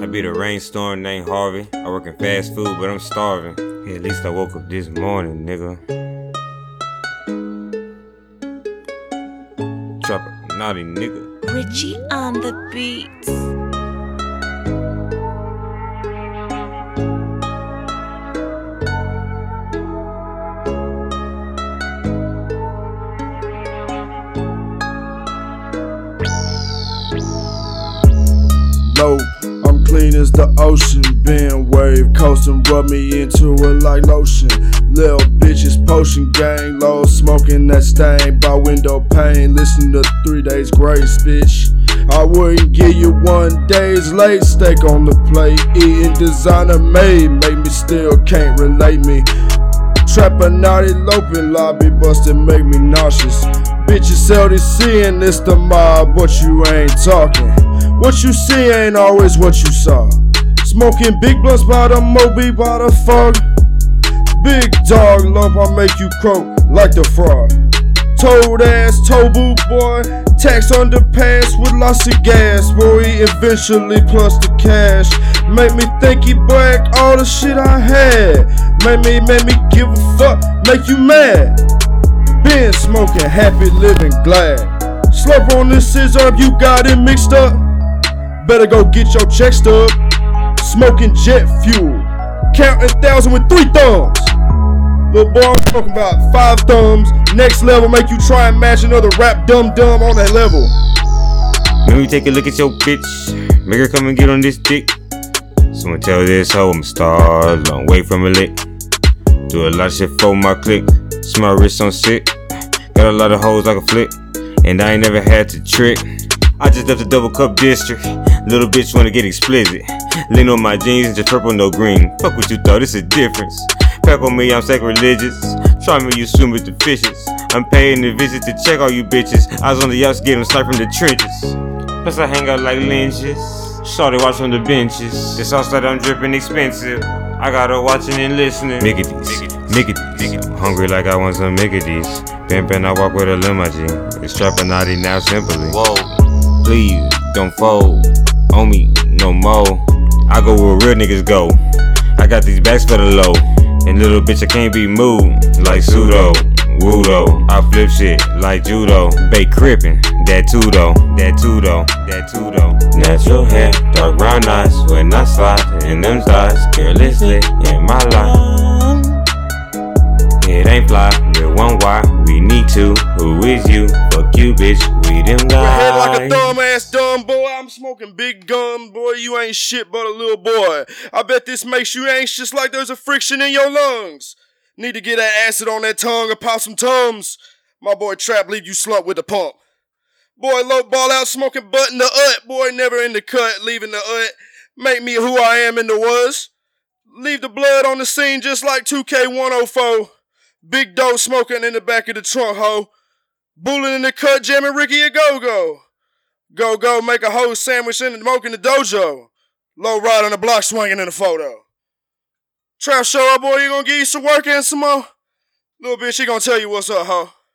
I beat a rainstorm named Harvey. I work in fast food, but I'm starving. Yeah, at least I woke up this morning, nigga. Drop naughty nigga. Richie on the beats. low. Clean as the ocean, been wave coasting, rub me into it like lotion. Little bitches potion gang, low smoking that stain by window pane. Listen to three days grace, bitch. I wouldn't give you one day's late steak on the plate. Eating designer made, make me still can't relate me. Trapping out eloping lobby bustin' make me nauseous. Bitches LDC and it's the mob, but you ain't talking. What you see ain't always what you saw. Smoking big blunts by the Moby by the fog. Big dog lump, I make you croak like the frog. Toad ass, tobu boy. Tax underpass with lots of gas, boy. Eventually plus the cash. Make me think he back all the shit I had. Make me, make me give a fuck, make you mad. Been smoking, happy, living, glad. Slurp on this scissor, you got it mixed up. Better go get your check stub. Smoking jet fuel. Counting thousand with three thumbs. Little boy, I'm talking about five thumbs. Next level, make you try and match another rap dumb dumb on that level. Let me take a look at your bitch. Make her come and get on this dick. Someone tell this hoe I'm a star, long way from a lick. Do a lot of shit for my click. Smell wrist on sick. Got a lot of hoes like a flick. And I ain't never had to trick. I just left the double cup district. Little bitch wanna get explicit. Lean on my jeans, and just purple, no green. Fuck what you thought, it's a difference. Pack on me, I'm sacrilegious. Try me, you swim with the fishes. I'm paying the visit to check all you bitches. I was on the yachts, get them sniped from the trenches. Plus, I hang out like lynches. Shorty watch from the benches. The sauce that I'm dripping expensive. I got her watching and listening. Micketies. I'm hungry like I want some Micketies. Pimpin', I walk with a limousine. It's Trapinati now simply. Whoa, please don't fold on me no more. I go where real niggas go. I got these bags for the low. And little bitch, I can't be moved like pseudo. Wudo, I flip shit like judo. Bake crippin', that too though, that too though, that too though. Natural hair, dark brown eyes, when I slide in them thighs, carelessly in my life. It ain't fly, there one why we need to. Who is you? Fuck you, bitch. We them Your head like a guys. dumb ass dumb boy. I'm smoking big gun, boy. You ain't shit but a little boy. I bet this makes you anxious like there's a friction in your lungs. Need to get that acid on that tongue and pop some tums. My boy Trap leave you slumped with the pump. Boy, low ball out smoking butt in the ut. Boy, never in the cut, leaving the ut. Make me who I am in the was. Leave the blood on the scene just like 2K104. Big dough smoking in the back of the trunk, ho. Bulling in the cut, jamming Ricky a go go. Go go, make a hoe sandwich in the smoke in the dojo. Low ride on the block swinging in the photo. Trap show up, boy, you gonna give you some work and some more? Little bitch, she gonna tell you what's up, ho.